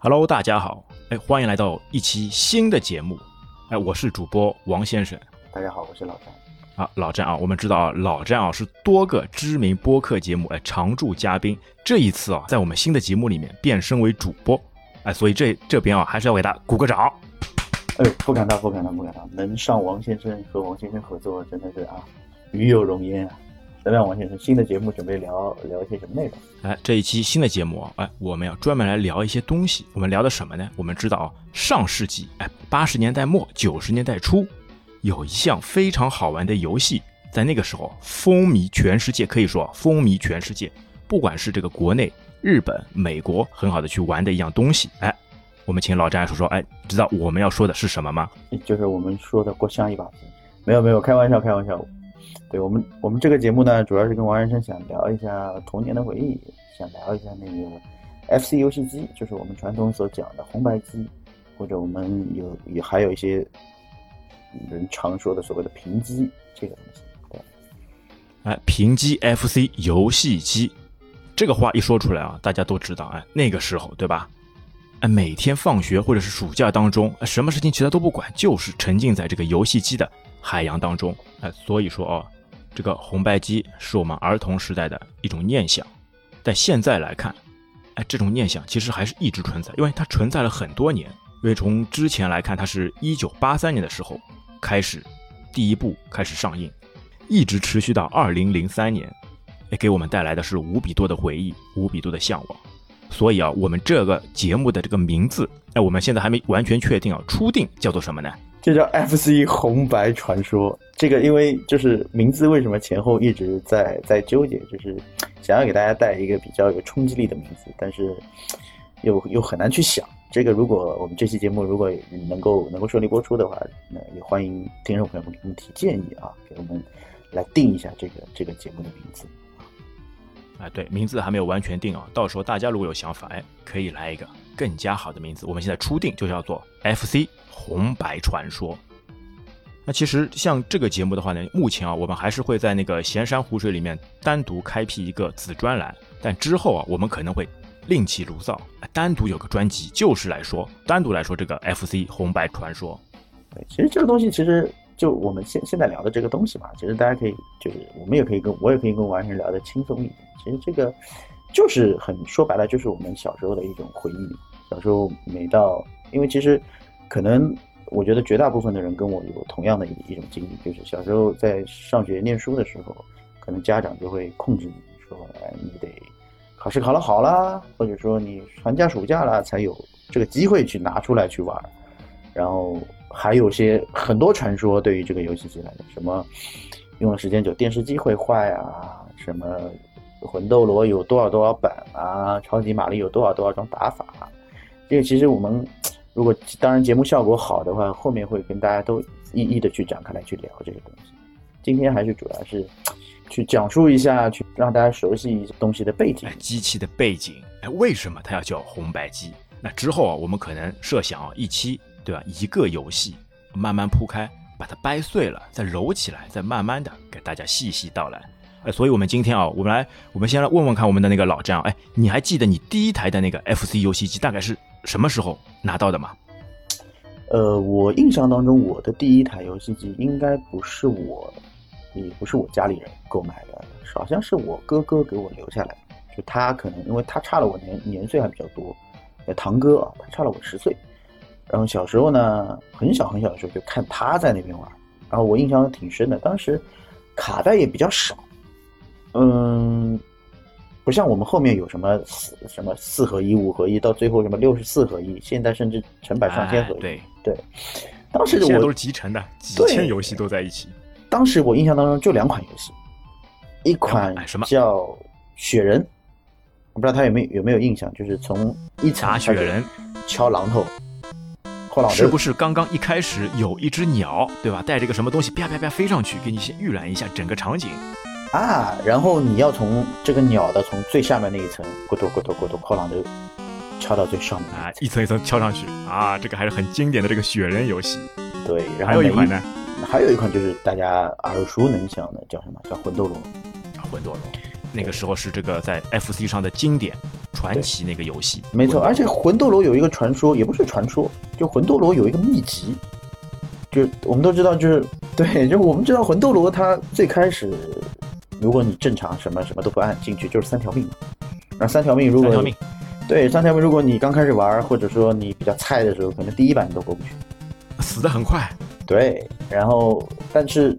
Hello，大家好，哎，欢迎来到一期新的节目，哎，我是主播王先生。大家好，我是老詹。啊，老詹啊，我们知道啊，老詹啊是多个知名播客节目哎常驻嘉宾，这一次啊，在我们新的节目里面变身为主播，哎，所以这这边啊还是要给他鼓个掌。哎，不敢当，不敢当，不敢当，能上王先生和王先生合作，真的是啊，与有荣焉啊。咱们王先生，新的节目准备聊聊一些什么内容？哎，这一期新的节目啊，哎，我们要专门来聊一些东西。我们聊的什么呢？我们知道啊，上世纪哎八十年代末九十年代初，有一项非常好玩的游戏，在那个时候风靡全世界，可以说风靡全世界。不管是这个国内、日本、美国，很好的去玩的一样东西。哎，我们请老詹说说，哎，知道我们要说的是什么吗？就是我们说的“过香一把子”。没有没有，开玩笑开玩笑。对我们，我们这个节目呢，主要是跟王先生想聊一下童年的回忆，想聊一下那个 FC 游戏机，就是我们传统所讲的红白机，或者我们有也还有一些人常说的所谓的平机这个东西。对，哎，平机 FC 游戏机，这个话一说出来啊，大家都知道，哎，那个时候对吧？哎，每天放学或者是暑假当中，什么事情其他都不管，就是沉浸在这个游戏机的海洋当中。哎，所以说哦。这个红白机是我们儿童时代的一种念想，但现在来看，哎，这种念想其实还是一直存在，因为它存在了很多年。因为从之前来看，它是一九八三年的时候开始第一部开始上映，一直持续到二零零三年，哎给我们带来的是无比多的回忆，无比多的向往。所以啊，我们这个节目的这个名字，哎，我们现在还没完全确定啊，初定叫做什么呢？这叫 FC 红白传说。这个因为就是名字为什么前后一直在在纠结，就是想要给大家带一个比较有冲击力的名字，但是又又很难去想。这个如果我们这期节目如果能够能够顺利播出的话，那也欢迎听众朋友们给我们提建议啊，给我们来定一下这个这个节目的名字。啊，对，名字还没有完全定啊，到时候大家如果有想法，哎，可以来一个更加好的名字。我们现在初定就叫做 FC 红白传说。那其实像这个节目的话呢，目前啊，我们还是会在那个闲山湖水里面单独开辟一个子专栏，但之后啊，我们可能会另起炉灶，单独有个专辑，就是来说单独来说这个 FC 红白传说。对，其实这个东西其实。就我们现现在聊的这个东西嘛，其实大家可以，就是我们也可以跟我也可以跟王先生聊的轻松一点。其实这个就是很说白了，就是我们小时候的一种回忆。小时候每到，因为其实可能我觉得绝大部分的人跟我有同样的一一种经历，就是小时候在上学念书的时候，可能家长就会控制你说，哎，你得考试考得好啦，或者说你寒假暑假啦才有这个机会去拿出来去玩，然后。还有些很多传说对于这个游戏机来的，什么用的时间久电视机会坏啊，什么魂斗罗有多少多少版啊，超级玛丽有多少多少种打法，这个其实我们如果当然节目效果好的话，后面会跟大家都一一的去展开来去聊这个东西。今天还是主要是去讲述一下，去让大家熟悉一些东西的背景，机器的背景，哎，为什么它要叫红白机？那之后啊，我们可能设想啊，一期。对吧？一个游戏慢慢铺开，把它掰碎了，再揉起来，再慢慢的给大家细细道来。哎，所以我们今天啊，我们来，我们先来问问看我们的那个老张，哎，你还记得你第一台的那个 FC 游戏机大概是什么时候拿到的吗？呃，我印象当中，我的第一台游戏机应该不是我，也不是我家里人购买的，好像是我哥哥给我留下来。就他可能因为他差了我年年岁还比较多，堂哥啊，他差了我十岁。然后小时候呢，很小很小的时候就看他在那边玩，然后我印象挺深的。当时卡带也比较少，嗯，不像我们后面有什么四什么四合一、五合一，到最后什么六十四合一，现在甚至成百上千合一。对对，当时我都是集成的，几千游戏都在一起。当时我印象当中就两款游戏，一款什么叫雪人，我不知道他有没有有没有印象，就是从一查雪人敲榔头。是不是刚刚一开始有一只鸟，对吧？带着个什么东西啪啪啪飞上去，给你先预览一下整个场景啊？然后你要从这个鸟的从最下面那一层咕嘟咕嘟咕嘟哐啷的，敲到最上面啊，一层一层敲上去啊！这个还是很经典的这个雪人游戏。对，还有一款呢，还有一款就是大家耳熟能详的，叫什么叫魂斗罗？魂斗罗，那个时候是这个在 FC 上的经典。传奇那个游戏。没错，而且魂斗罗有一个传说，也不是传说，就魂斗罗有一个秘籍，就我们都知道，就是对，就我们知道魂斗罗它最开始，如果你正常什么什么都不按进去，就是三条命嘛。然后三条命，如果对三条命，如果你刚开始玩，或者说你比较菜的时候，可能第一版你都过不去，死的很快。对，然后但是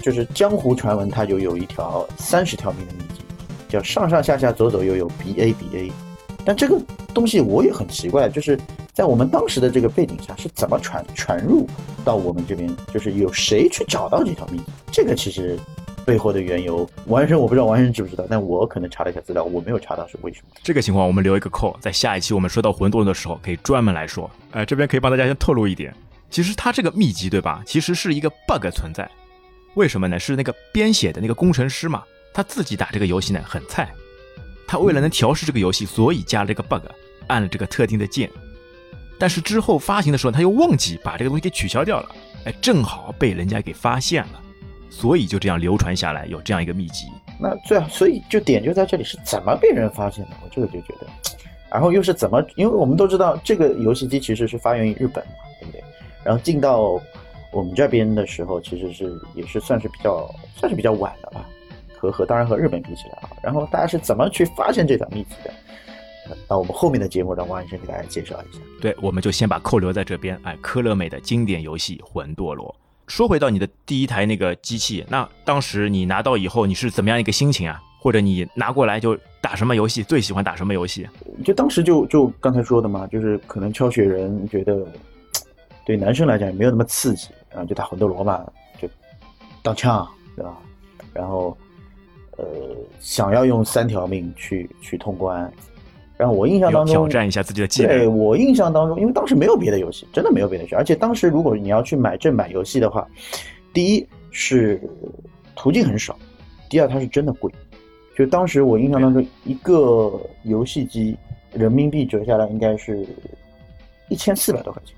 就是江湖传闻，它就有一条三十条命的秘籍，叫上上下下左左右右 B A B A。但这个东西我也很奇怪，就是在我们当时的这个背景下，是怎么传传入到我们这边？就是有谁去找到这条秘籍？这个其实背后的缘由，王生我不知道王生知不知道，但我可能查了一下资料，我没有查到是为什么。这个情况我们留一个扣，在下一期我们说到魂斗罗的时候可以专门来说。呃，这边可以帮大家先透露一点。其实它这个秘籍对吧？其实是一个 bug 存在，为什么呢？是那个编写的那个工程师嘛，他自己打这个游戏呢很菜，他为了能调试这个游戏，所以加了这个 bug，按了这个特定的键，但是之后发行的时候他又忘记把这个东西给取消掉了，哎，正好被人家给发现了，所以就这样流传下来有这样一个秘籍。那最所以就点就在这里是怎么被人发现的？我这个就觉得，然后又是怎么？因为我们都知道这个游戏机其实是发源于日本嘛，对不对？然后进到我们这边的时候，其实是也是算是比较算是比较晚的吧，和和当然和日本比起来啊。然后大家是怎么去发现这条秘籍的？那我们后面的节目让王医生给大家介绍一下。对，我们就先把扣留在这边。哎，科乐美的经典游戏《魂斗罗》。说回到你的第一台那个机器，那当时你拿到以后，你是怎么样一个心情啊？或者你拿过来就打什么游戏？最喜欢打什么游戏？就当时就就刚才说的嘛，就是可能敲雪人觉得。对男生来讲也没有那么刺激，然后就打魂斗罗嘛，就当枪，对吧？然后，呃，想要用三条命去去通关，然后我印象当中挑战一下自己的技能。对我印象当中，因为当时没有别的游戏，真的没有别的游戏，而且当时如果你要去买正版游戏的话，第一是途径很少，第二它是真的贵。就当时我印象当中，一个游戏机人民币折下来应该是一千四百多块钱。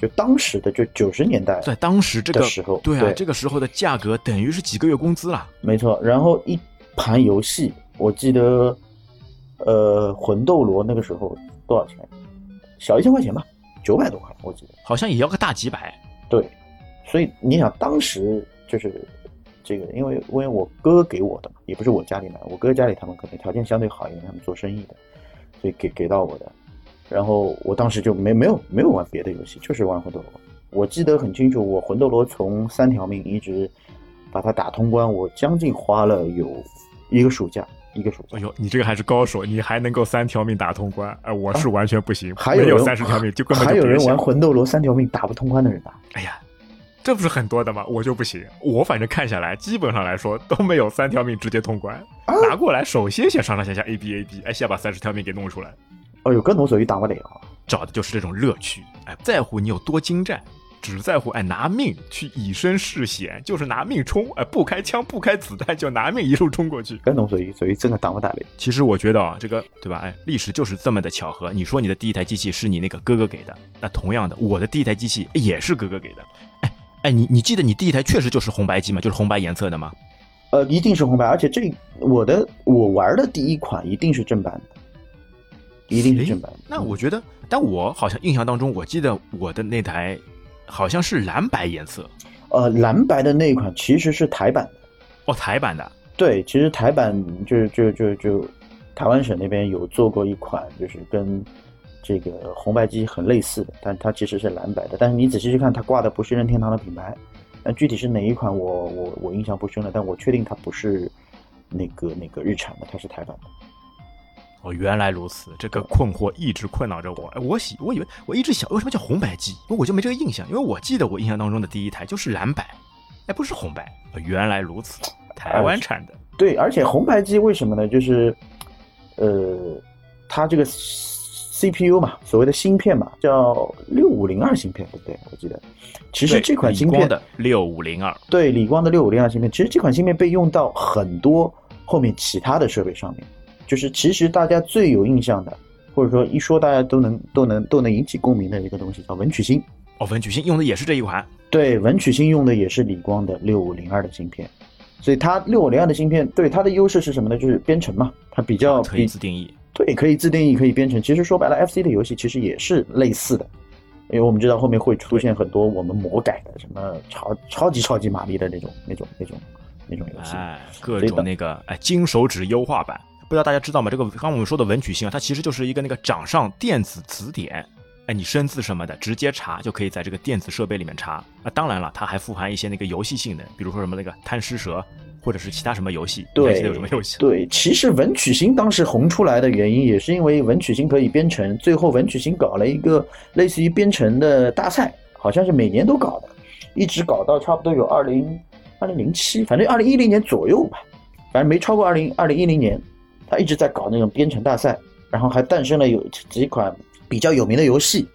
就当时的就九十年代，在当时这个时候，对啊，这个时候的价格等于是几个月工资了。没错，然后一盘游戏，我记得，呃，魂斗罗那个时候多少钱？小一千块钱吧，九百多块，我记得。好像也要个大几百。对，所以你想，当时就是这个，因为因为我哥给我的嘛，也不是我家里买，我哥家里他们可能条件相对好一点，他们做生意的，所以给给到我的。然后我当时就没没有没有玩别的游戏，就是玩魂斗罗。我记得很清楚，我魂斗罗从三条命一直把它打通关，我将近花了有一个暑假，一个暑假。哎呦，你这个还是高手，你还能够三条命打通关？哎，我是完全不行，还有三十条命就根本还有人玩魂斗罗三条命打不通关的人啊！哎呀，这不是很多的吗？我就不行，我反正看下来，基本上来说都没有三条命直接通关。拿过来，首先先上上下下 A B A B，哎，先把三十条命给弄出来。哦呦，跟侬属于打不了，找的就是这种乐趣。哎，不在乎你有多精湛，只在乎哎拿命去以身试险，就是拿命冲，哎不开枪不开子弹就拿命一路冲过去。跟侬属于属于真的打不打的。其实我觉得啊，这个对吧？哎，历史就是这么的巧合。你说你的第一台机器是你那个哥哥给的，那同样的，我的第一台机器也是哥哥给的。哎哎，你你记得你第一台确实就是红白机吗？就是红白颜色的吗？呃，一定是红白，而且这我的我玩的第一款一定是正版的。一定是正版。那我觉得，但我好像印象当中，我记得我的那台好像是蓝白颜色。呃，蓝白的那一款其实是台版的。哦，台版的。对，其实台版就就就就台湾省那边有做过一款，就是跟这个红白机很类似的，但它其实是蓝白的。但是你仔细去看，它挂的不是任天堂的品牌。但具体是哪一款，我我我印象不深了。但我确定它不是那个那个日产的，它是台版的。哦，原来如此，这个困惑一直困扰着我。哎，我喜，我以为我一直想，为什么叫红白机？我就没这个印象，因为我记得我印象当中的第一台就是蓝白，哎，不是红白。原来如此，台湾产的。对，而且红白机为什么呢？就是，呃，它这个 CPU 嘛，所谓的芯片嘛，叫六五零二芯片，对不对？我记得，其实这款芯片的六五零二，对，理光的六五零二芯片，其实这款芯片被用到很多后面其他的设备上面。就是其实大家最有印象的，或者说一说大家都能都能都能引起共鸣的一个东西，叫文曲星。哦，文曲星用的也是这一款。对，文曲星用的也是理光的六五零二的芯片，所以它六五零二的芯片对它的优势是什么呢？就是编程嘛，它比较可以自定义。对，可以自定义，可以编程。其实说白了，FC 的游戏其实也是类似的，因为我们知道后面会出现很多我们魔改的，什么超超级超级玛丽的那种那种那种那种游戏，哎，各种那个哎金手指优化版，不知道大家知道吗？这个刚我们说的文曲星啊，它其实就是一个那个掌上电子词典。哎，你生字什么的，直接查就可以在这个电子设备里面查。啊，当然了，它还富含一些那个游戏性能，比如说什么那个贪吃蛇，或者是其他什么游戏。对，有什么游戏？对，其实文曲星当时红出来的原因，也是因为文曲星可以编程。最后文曲星搞了一个类似于编程的大赛，好像是每年都搞的，一直搞到差不多有二零二零零七，反正二零一零年左右吧，反正没超过二零二零一零年，他一直在搞那种编程大赛，然后还诞生了有几款。比较有名的游戏，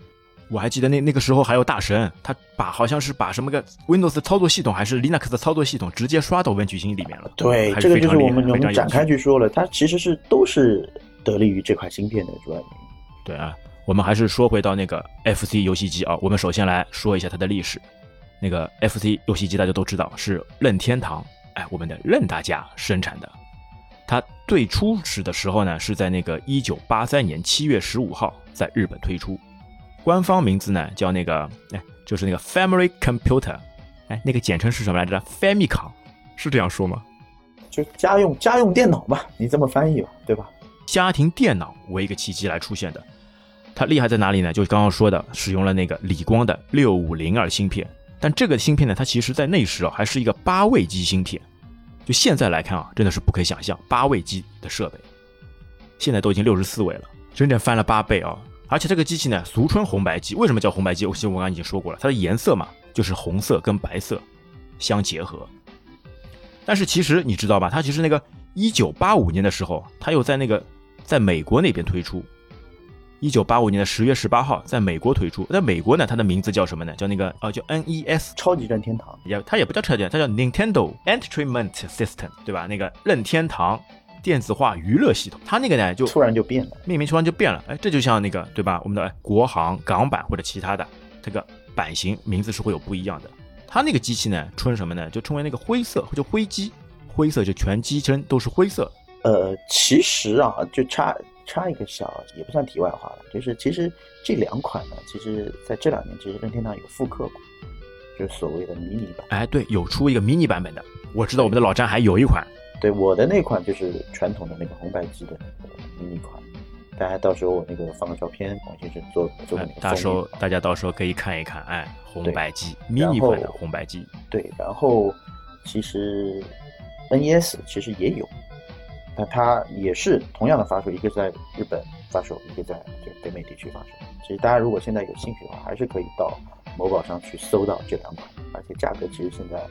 我还记得那那个时候还有大神，他把好像是把什么个 Windows 操作系统还是 Linux 的操作系统直接刷到文曲星里面了。对，这个就是我们我们展开去说了，它其实是都是得力于这款芯片的主要原因。对啊，我们还是说回到那个 FC 游戏机啊，我们首先来说一下它的历史。那个 FC 游戏机大家都知道是任天堂，哎，我们的任大家生产的。它最初始的时候呢，是在那个一九八三年七月十五号在日本推出，官方名字呢叫那个哎，就是那个 Family Computer，哎，那个简称是什么来着？Famicom，是这样说吗？就家用家用电脑吧，你这么翻译吧，对吧？家庭电脑为一个契机来出现的，它厉害在哪里呢？就是刚刚说的，使用了那个理光的六五零二芯片，但这个芯片呢，它其实在那时啊还是一个八位机芯片。就现在来看啊，真的是不可以想象，八位机的设备，现在都已经六十四位了，整整翻了八倍啊！而且这个机器呢，俗称红白机，为什么叫红白机？我其实我刚刚已经说过了，它的颜色嘛，就是红色跟白色相结合。但是其实你知道吧，它其实那个一九八五年的时候，它又在那个在美国那边推出。一九八五年的十月十八号，在美国推出。在美国呢，它的名字叫什么呢？叫那个呃，叫 NES 超级任天堂。也，它也不叫超级，它叫 Nintendo Entertainment System，对吧？那个任天堂电子化娱乐系统。它那个呢，就突然就变了，命名突然就变了。哎，这就像那个，对吧？我们的国行港版或者其他的这个版型名字是会有不一样的。它那个机器呢，称什么呢？就称为那个灰色，就灰机。灰色就全机身都是灰色。呃，其实啊，就差。插一个小也不算题外话了，就是其实这两款呢，其实在这两年其实任天堂有复刻过，就是所谓的迷你版。哎，对，有出一个迷你版本的。我知道我们的老詹还有一款。对，我的那款就是传统的那个红白机的那个迷你款。大家到时候我那个放个照片，王先生做做那个。到时候大家到时候可以看一看，哎，红白机迷你版的红白机。对，然后其实 NES 其实也有。那它也是同样的发售，一个在日本发售，一个在这个北美地区发售。其实大家如果现在有兴趣的话，还是可以到某宝上去搜到这两款，而且价格其实现在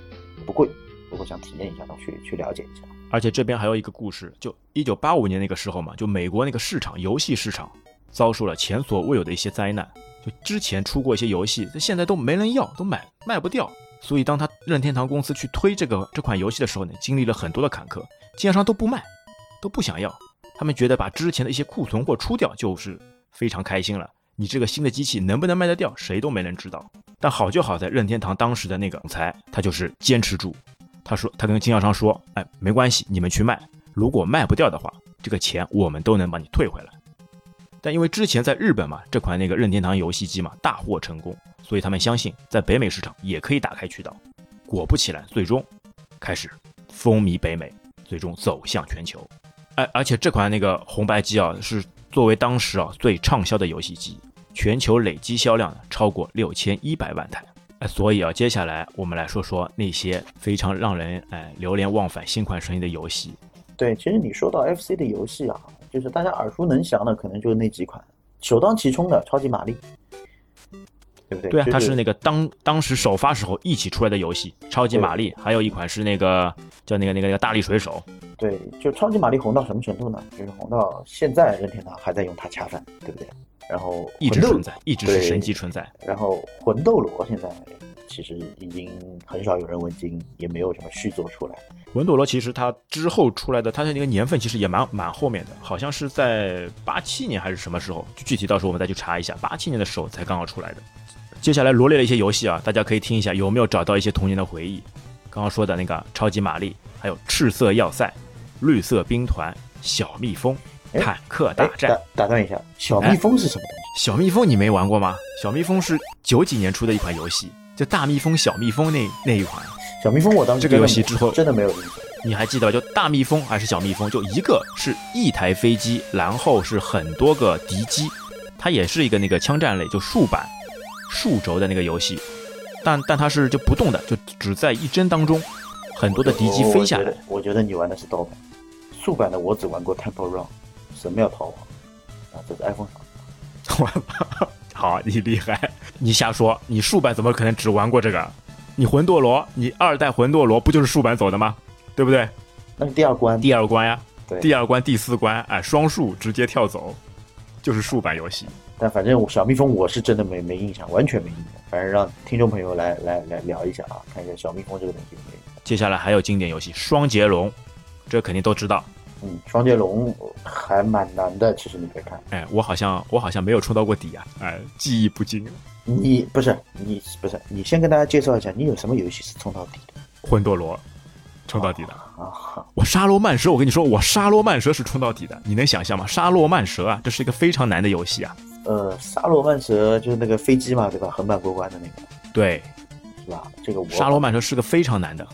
不贵。如果想体验一下，去去了解一下。而且这边还有一个故事，就一九八五年那个时候嘛，就美国那个市场游戏市场遭受了前所未有的一些灾难，就之前出过一些游戏，现在都没人要，都买卖不掉。所以当他任天堂公司去推这个这款游戏的时候呢，经历了很多的坎坷，经销商都不卖。都不想要，他们觉得把之前的一些库存货出掉就是非常开心了。你这个新的机器能不能卖得掉，谁都没人知道。但好就好在任天堂当时的那个总裁，他就是坚持住。他说，他跟经销商说：“哎，没关系，你们去卖，如果卖不掉的话，这个钱我们都能帮你退回来。”但因为之前在日本嘛，这款那个任天堂游戏机嘛大获成功，所以他们相信在北美市场也可以打开渠道。果不其然，最终开始风靡北美，最终走向全球。而而且这款那个红白机啊，是作为当时啊最畅销的游戏机，全球累计销量超过六千一百万台。哎，所以啊，接下来我们来说说那些非常让人哎流连忘返、心款神怡的游戏。对，其实你说到 FC 的游戏啊，就是大家耳熟能详的，可能就是那几款，首当其冲的超级玛丽。对不对？对啊，它是那个当当时首发时候一起出来的游戏，超级玛丽，还有一款是那个叫那个那个那个大力水手。对，就超级玛丽红到什么程度呢？就是红到现在任天堂还在用它恰饭，对不对？然后一直存在，一直是神级存在。然后魂斗罗现在其实已经很少有人问津，也没有什么续作出来。魂斗罗其实它之后出来的，它的那个年份其实也蛮蛮后面的，好像是在八七年还是什么时候？具体到时候我们再去查一下，八七年的时候才刚好出来的。接下来罗列了一些游戏啊，大家可以听一下，有没有找到一些童年的回忆？刚刚说的那个超级玛丽，还有赤色要塞、绿色兵团、小蜜蜂，坦克大战。打打断一下，小蜜蜂是什么东西？小蜜蜂你没玩过吗？小蜜蜂是九几年出的一款游戏，就大蜜蜂、小蜜蜂那那一款。小蜜蜂我当时这个游戏之后真的没有印象。你还记得吧？就大蜜蜂还是小蜜蜂？就一个是一台飞机，然后是很多个敌机，它也是一个那个枪战类，就竖版、竖轴的那个游戏。但但它是就不动的，就只在一帧当中，很多的敌机飞下来。我觉得你玩的是盗版，竖版的我只玩过 Temple Run，神庙逃亡啊，这是 iPhone 上。好，你厉害，你瞎说，你竖版怎么可能只玩过这个？你魂斗罗，你二代魂斗罗不就是竖版走的吗？对不对？那是第二关，第二关呀，对，第二关第四关，哎，双数直接跳走，就是竖版游戏。但反正小蜜蜂我是真的没没印象，完全没印象。反正让听众朋友来来来聊一下啊，看一下小蜜蜂这个东西有没有。接下来还有经典游戏《双截龙》，这肯定都知道。嗯，双截龙还蛮难的，其实你可以看。哎，我好像我好像没有冲到过底啊，哎，记忆不精。你不是你不是你先跟大家介绍一下，你有什么游戏是冲到底的？魂斗罗，冲到底的。啊我沙罗曼蛇，我跟你说，我沙罗曼蛇是冲到底的。你能想象吗？沙罗曼蛇啊，这是一个非常难的游戏啊。呃，沙罗曼蛇就是那个飞机嘛，对吧？横版过关的那个，对，是吧？这个我沙罗曼蛇是个非常难的，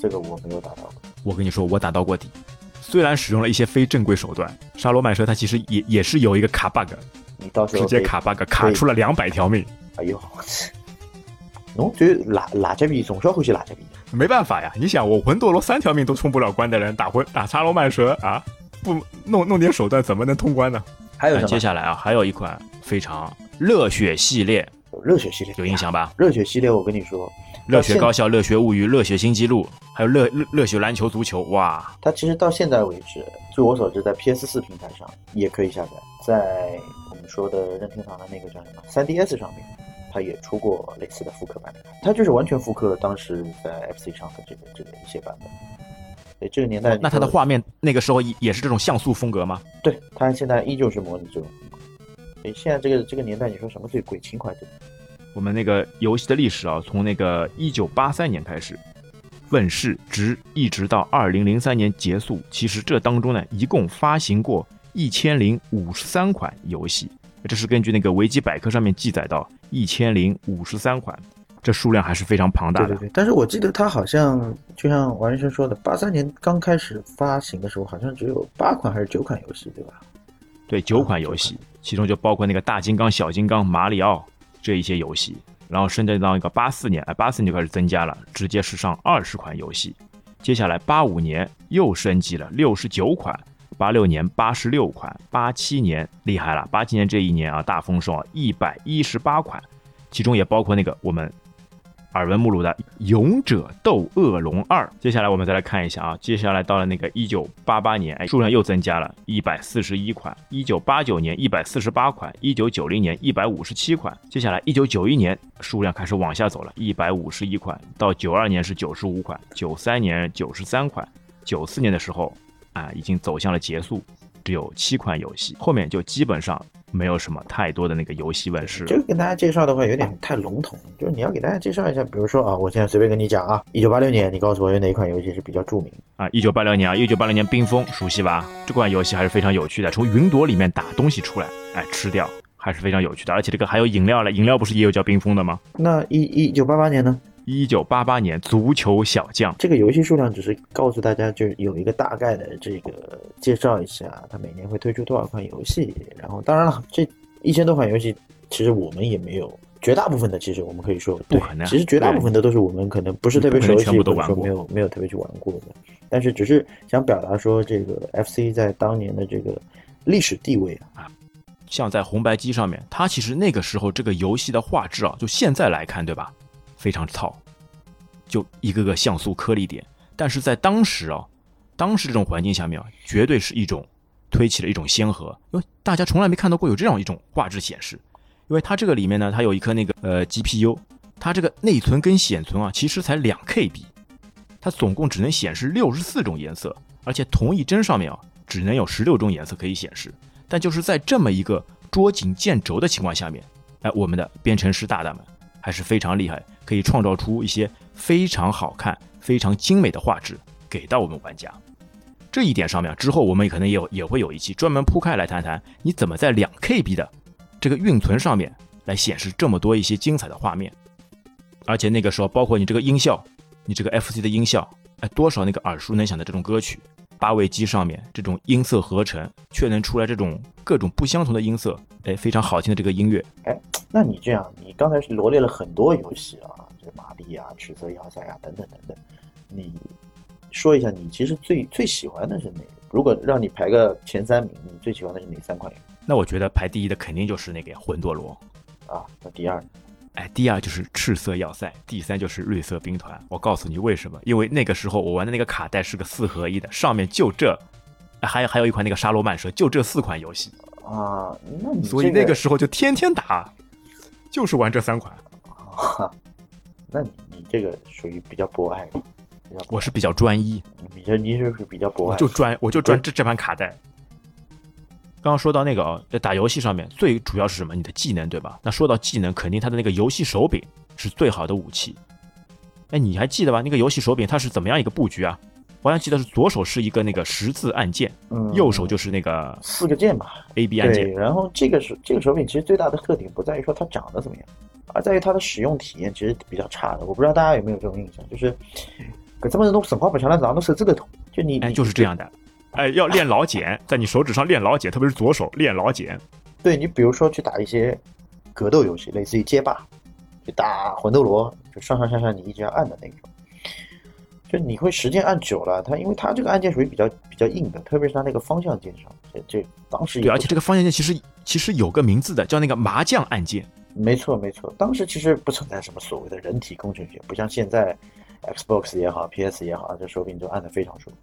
这个我没有打到。我跟你说，我打到过底，虽然使用了一些非正规手段，沙罗曼蛇它其实也也是有一个卡 bug，你到时候直接卡 bug 卡出了两百条命。哎呦，侬就哪哪只币，从小欢喜哪只币？没办法呀，你想我魂斗罗三条命都冲不了关的人，打魂打沙罗曼蛇啊，不弄弄点手段怎么能通关呢？还有接下来啊，还有一款非常热血系列，热血系列有印象吧？热血系列，我跟你说，热血高校、热血物语、热血新纪录，还有热热热血篮球足球，哇！它其实到现在为止，据我所知，在 PS 四平台上也可以下载，在我们说的任天堂的那个叫什么 3DS 上面，它也出过类似的复刻版本，它就是完全复刻了当时在 FC 上的这个这个一些版本。这个年代，那它的画面那个时候也是这种像素风格吗？对，它现在依旧是模拟这种风格。所以现在这个这个年代，你说什么最贵？情怀最我们那个游戏的历史啊，从那个一九八三年开始问世，直一直到二零零三年结束。其实这当中呢，一共发行过一千零五十三款游戏，这是根据那个维基百科上面记载到一千零五十三款。这数量还是非常庞大的。对对对，但是我记得它好像就像王医生说的，八三年刚开始发行的时候，好像只有八款还是九款游戏，对吧？对，九款游戏，其中就包括那个大金刚、小金刚、马里奥这一些游戏。然后升级到一个八四年，哎，八四年就开始增加了，直接是上二十款游戏。接下来八五年又升级了六十九款，八六年八十六款，八七年厉害了，八七年这一年啊大丰收啊，一百一十八款，其中也包括那个我们。耳闻目睹的《勇者斗恶龙二》，接下来我们再来看一下啊，接下来到了那个一九八八年，哎，数量又增加了一百四十一款；一九八九年一百四十八款；一九九零年一百五十七款。接下来一九九一年数量开始往下走了，一百五十一款；到九二年是九十五款；九三年九十三款；九四年的时候啊，已经走向了结束，只有七款游戏，后面就基本上。没有什么太多的那个游戏问世。这个跟大家介绍的话有点太笼统，就是你要给大家介绍一下，比如说啊，我现在随便跟你讲啊，一九八六年，你告诉我有哪一款游戏是比较著名啊？一九八六年啊，一九八六年冰封熟悉吧？这款游戏还是非常有趣的，从云朵里面打东西出来，哎，吃掉还是非常有趣的，而且这个还有饮料了，饮料不是也有叫冰封的吗？那一一九八八年呢？一九八八年，足球小将这个游戏数量只是告诉大家，就是有一个大概的这个介绍一下，它每年会推出多少款游戏。然后，当然了，这一千多款游戏，其实我们也没有，绝大部分的其实我们可以说不可能。其实绝大部分的都是我们可能不是特别熟悉，或者说没有没有特别去玩过的。但是只是想表达说，这个 FC 在当年的这个历史地位啊，像在红白机上面，它其实那个时候这个游戏的画质啊，就现在来看，对吧？非常糙，就一个个像素颗粒点，但是在当时啊，当时这种环境下面啊，绝对是一种推起了一种先河，因为大家从来没看到过有这样一种画质显示，因为它这个里面呢，它有一颗那个呃 GPU，它这个内存跟显存啊，其实才两 KB，它总共只能显示六十四种颜色，而且同一帧上面啊，只能有十六种颜色可以显示，但就是在这么一个捉襟见肘的情况下面，哎，我们的编程师大大们。还是非常厉害，可以创造出一些非常好看、非常精美的画质给到我们玩家。这一点上面，之后我们可能也有也会有一期专门铺开来谈谈，你怎么在两 KB 的这个运存上面来显示这么多一些精彩的画面，而且那个时候包括你这个音效，你这个 FC 的音效，哎，多少那个耳熟能详的这种歌曲，八位机上面这种音色合成，却能出来这种各种不相同的音色，哎，非常好听的这个音乐。哎，那你这样，你刚才是罗列了很多游戏啊，这个玛丽啊、赤色要塞啊等等等等，你说一下你其实最最喜欢的是哪个？如果让你排个前三名，你最喜欢的是哪三款游戏那我觉得排第一的肯定就是那个魂斗罗，啊？那第二呢？哎，第二就是赤色要塞，第三就是绿色兵团。我告诉你为什么？因为那个时候我玩的那个卡带是个四合一的，上面就这，哎还有还有一款那个沙罗曼蛇，就这四款游戏，啊，那你所以那个时候就天天打，就是玩这三款。哈，那你你这个属于比较博爱我是比较专一，比较你就是比较博爱，我就专我就专这这盘卡带。刚刚说到那个啊，在打游戏上面最主要是什么？你的技能对吧？那说到技能，肯定它的那个游戏手柄是最好的武器。哎，你还记得吧？那个游戏手柄它是怎么样一个布局啊？我好像记得是左手是一个那个十字按键，嗯右手就是那个四个键吧。A B 按对，键。然后这个是这个手柄其实最大的特点不在于说它长得怎么样，而在于它的使用体验其实比较差的。我不知道大家有没有这种印象，就是搿这么人侬神话不强了，让侬手指头痛，就你哎，就是这。样的。哎，要练老茧，在你手指上练老茧，特别是左手练老茧。对你比如说去打一些格斗游戏，类似于街霸，去打魂斗罗，就上上下下你一直要按的那种。就你会时间按久了，它因为它这个按键属于比较比较硬的，特别是它那个方向键上，这这当时也对，而且这个方向键其实其实有个名字的，叫那个麻将按键。没错没错，当时其实不存在什么所谓的人体工程学，不像现在 Xbox 也好，PS 也好，这手柄就按的非常舒服。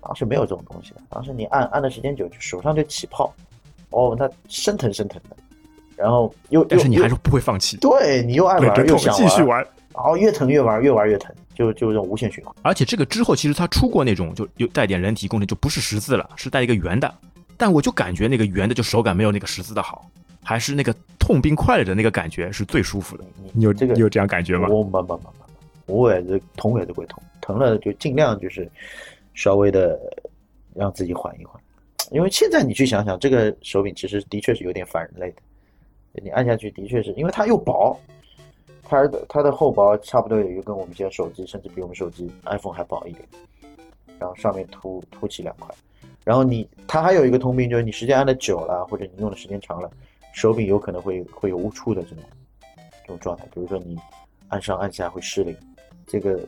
当时没有这种东西的，当时你按按的时间久，就手上就起泡，哦，那生疼生疼的，然后又又但是你还是不会放弃，对你又爱玩又想继续玩。然后越疼越玩，越玩越疼，就就这种无限循环。而且这个之后，其实它出过那种就有带点人体工程，就不是十字了，是带一个圆的。但我就感觉那个圆的就手感没有那个十字的好，还是那个痛并快乐着那个感觉是最舒服的。你你有这个你有这样感觉吗？我没没没没，我也是痛也是会痛，疼了就尽量就是稍微的让自己缓一缓，因为现在你去想想，这个手柄其实的确是有点反人类的，你按下去的确是因为它又薄，它的它的厚薄差不多也就跟我们现在手机，甚至比我们手机 iPhone 还薄一点，然后上面凸凸起两块，然后你它还有一个通病就是你时间按的久了，或者你用的时间长了，手柄有可能会会有误触的这种这种状态，比如说你按上按下会失灵，这个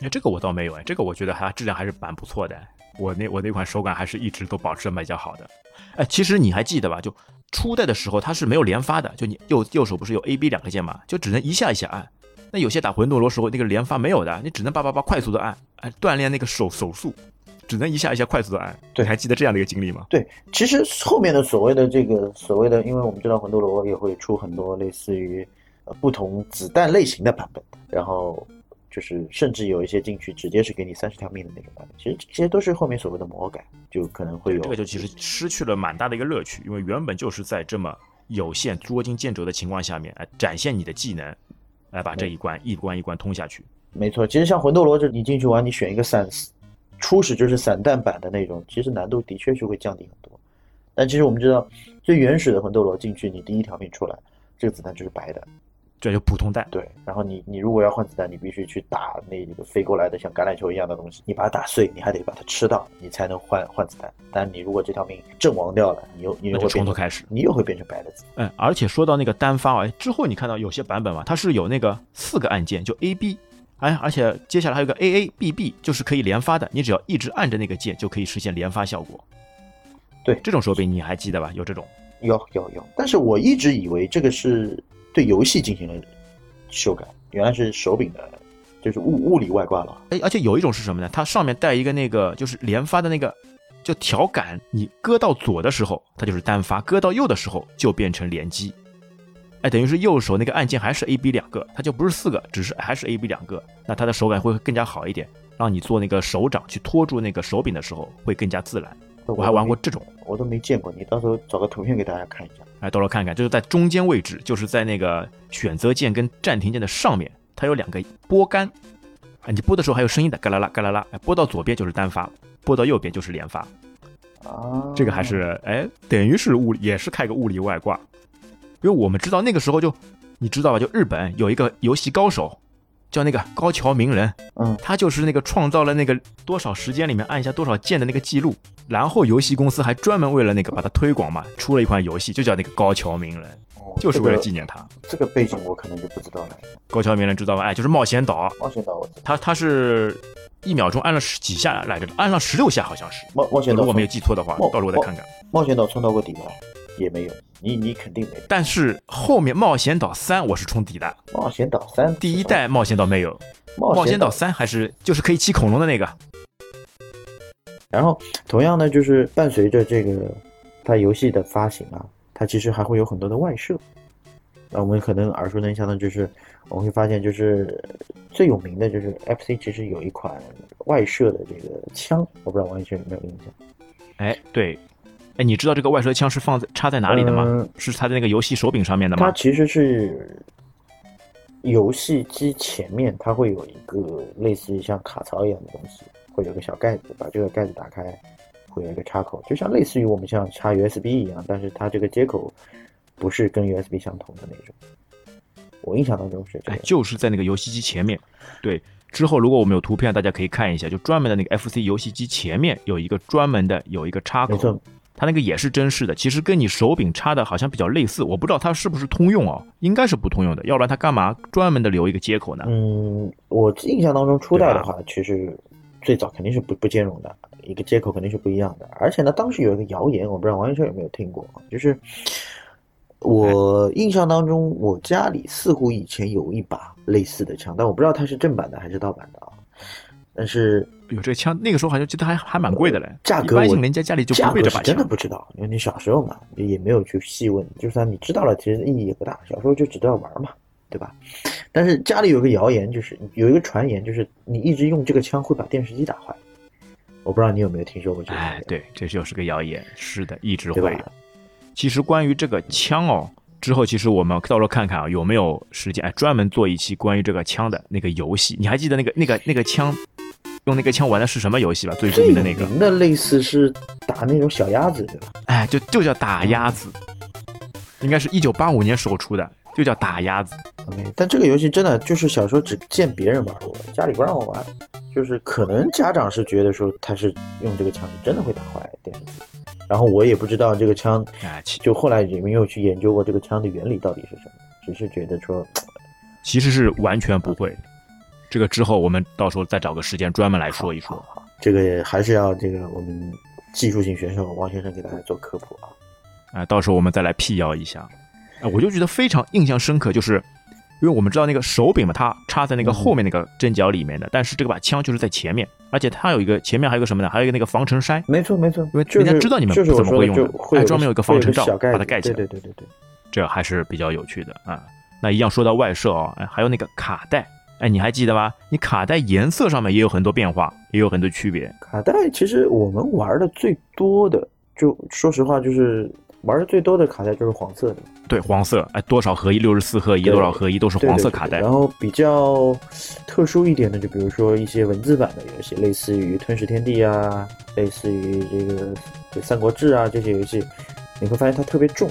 哎，这个我倒没有哎，这个我觉得还质量还是蛮不错的。我那我那款手感还是一直都保持的比较好的。哎，其实你还记得吧？就初代的时候它是没有连发的，就你右右手不是有 A、B 两个键嘛，就只能一下一下按。那有些打魂斗罗时候那个连发没有的，你只能叭叭叭快速的按，哎，锻炼那个手手速，只能一下一下快速的按。对还记得这样的一个经历吗？对，其实后面的所谓的这个所谓的，因为我们知道魂斗罗也会出很多类似于呃不同子弹类型的版本，然后就是甚至有一些进去直接是给你三十条命的那种版本，其实这些都是后面所谓的魔改，就可能会有这个就其实失去了蛮大的一个乐趣，因为原本就是在这么有限捉襟见肘的情况下面，哎，展现你的技能，来把这一关一关一关通下去。没错，其实像魂斗罗就你进去玩，你选一个散初始就是散弹版的那种，其实难度的确是会降低很多。但其实我们知道，最原始的魂斗罗进去，你第一条命出来，这个子弹就是白的。这就普通弹，对，然后你你如果要换子弹，你必须去打那个飞过来的像橄榄球一样的东西，你把它打碎，你还得把它吃到，你才能换换子弹。但你如果这条命阵亡掉了，你又你又会从头开始。你又会变成白的子。嗯，而且说到那个单发哎，之后你看到有些版本嘛，它是有那个四个按键，就 A B，哎，而且接下来还有个 A A B B，就是可以连发的，你只要一直按着那个键就可以实现连发效果。对这种手柄你还记得吧？有这种。有有有，但是我一直以为这个是对游戏进行了修改，原来是手柄的，就是物物理外挂了。哎，而且有一种是什么呢？它上面带一个那个就是连发的那个，就调杆，你搁到左的时候它就是单发，搁到右的时候就变成连击。哎，等于是右手那个按键还是 A、B 两个，它就不是四个，只是还是 A、B 两个，那它的手感会更加好一点，让你做那个手掌去托住那个手柄的时候会更加自然。我还玩过这种，我都没见过，你到时候找个图片给大家看一下。哎，到时候看看，就是在中间位置，就是在那个选择键跟暂停键的上面，它有两个拨杆，啊，你拨的时候还有声音的，嘎啦啦嘎啦啦，哎，拨到左边就是单发，拨到右边就是连发，啊，这个还是哎，等于是物也是开个物理外挂，因为我们知道那个时候就你知道吧，就日本有一个游戏高手叫那个高桥名人，嗯他就是那个创造了那个多少时间里面按下多少键的那个记录，然后游戏公司还专门为了那个把它推广嘛，出了一款游戏，就叫那个高桥名人，哦就是为了纪念他。这个背景我可能就不知道了。高桥名人知道吧？哎，就是冒险岛，冒险岛我知道，他他是一秒钟按了十几下来着，按了十六下好像是，冒冒险岛如果没有记错的话，冒到时候我再看看。冒险岛冲到过底吗？也没有，你你肯定没有。但是后面冒险岛三我是冲底的，冒险岛三第一代冒险岛没有，冒冒险岛岛，三还是就是可以骑恐龙的那个。然后同样呢，就是伴随着这个它游戏的发行啊，它其实还会有很多的外设。那我们可能耳熟能详的就是，我们会发现就是最有名的就是 FC 其实有一款外设的这个枪，我不知道王一轩有没有印象？哎，对，哎，你知道这个外设枪是放在插在哪里的吗？嗯是插在那个游戏手柄上面的吗？它其实是游戏机前面，它会有一个类似于像卡槽一样的东西，会有个小盖子，把这个盖子打开，会有一个插口，就像类似于我们像插 USB 一样，但是它这个接口不是跟 USB 相同的那种。我印象当中是这哎，样。就是在那个游戏机前面。对，之后如果我们有图片，大家可以看一下，就专门的那个 FC 游戏机前面有一个专门的有一个插口它那个也是真式的，其实跟你手柄插的好像比较类似，我不知道它是不是通用哦，应该是不通用的，要不然它干嘛专门的留一个接口呢？嗯，我印象当中初代的话，其实最早肯定是不不兼容的，一个接口肯定是不一样的。而且呢，当时有一个谣言，我不知道王先生有没有听过，就是我印象当中，我家里似乎以前有一把类似的枪，但我不知道它是正版的还是盗版的啊。但是有这个枪，那个时候好像记得还还蛮贵的嘞，价格我一般性人家家里就不会这把枪真的。不知道，因为你小时候嘛，也没有去细问。就算你知道了，其实意义也不大。小时候就只知道玩嘛，对吧？但是家里有个谣言，就是有一个传言，就是你一直用这个枪会把电视机打坏。我不知道你有没有听说过这个？哎，对，这就是个谣言。是的，一直对会有。其实关于这个枪哦，之后其实我们到时候看看啊，有没有时间哎，专门做一期关于这个枪的那个游戏。你还记得那个那个那个枪，用那个枪玩的是什么游戏吧？最著名的那个，名的类似是打那种小鸭子，对吧？哎，就就叫打鸭子，应该是一九八五年时候出的，就叫打鸭子。OK，但这个游戏真的就是小时候只见别人玩过，家里不让我玩。就是可能家长是觉得说他是用这个枪是真的会打坏电视机，然后我也不知道这个枪，就后来也没有去研究过这个枪的原理到底是什么，只是觉得说其实是完全不会。这个之后我们到时候再找个时间专门来说一说。好，这个还是要这个我们技术性选手王先生给大家做科普啊。啊、到时候我们再来辟谣一下。啊、我就觉得非常印象深刻，就是因为我们知道那个手柄嘛，它插在那个后面那个针脚里面的，但是这个把枪就是在前面，而且它有一个前面还有一个什么呢？还有一个那个防尘筛，没错没错，因为就是人家知道你们不怎么会用的哎专门有一个防尘罩把它盖起来对对对对对。这还是比较有趣的啊。那一样说到外设啊、哎，还有那个卡带，哎，你还记得吧？你卡带颜色上面也有很多变化，也有很多区别。卡带其实我们玩的最多的，就说实话就是玩的最多的卡带就是黄色的，对，黄色，哎，多少合一，六十四合一，多少合一，都是黄色卡带。然后比较特殊一点的，就比如说一些文字版的游戏，类似于《吞噬天地》啊，类似于这个这《三国志》啊这些游戏，你会发现它特别重。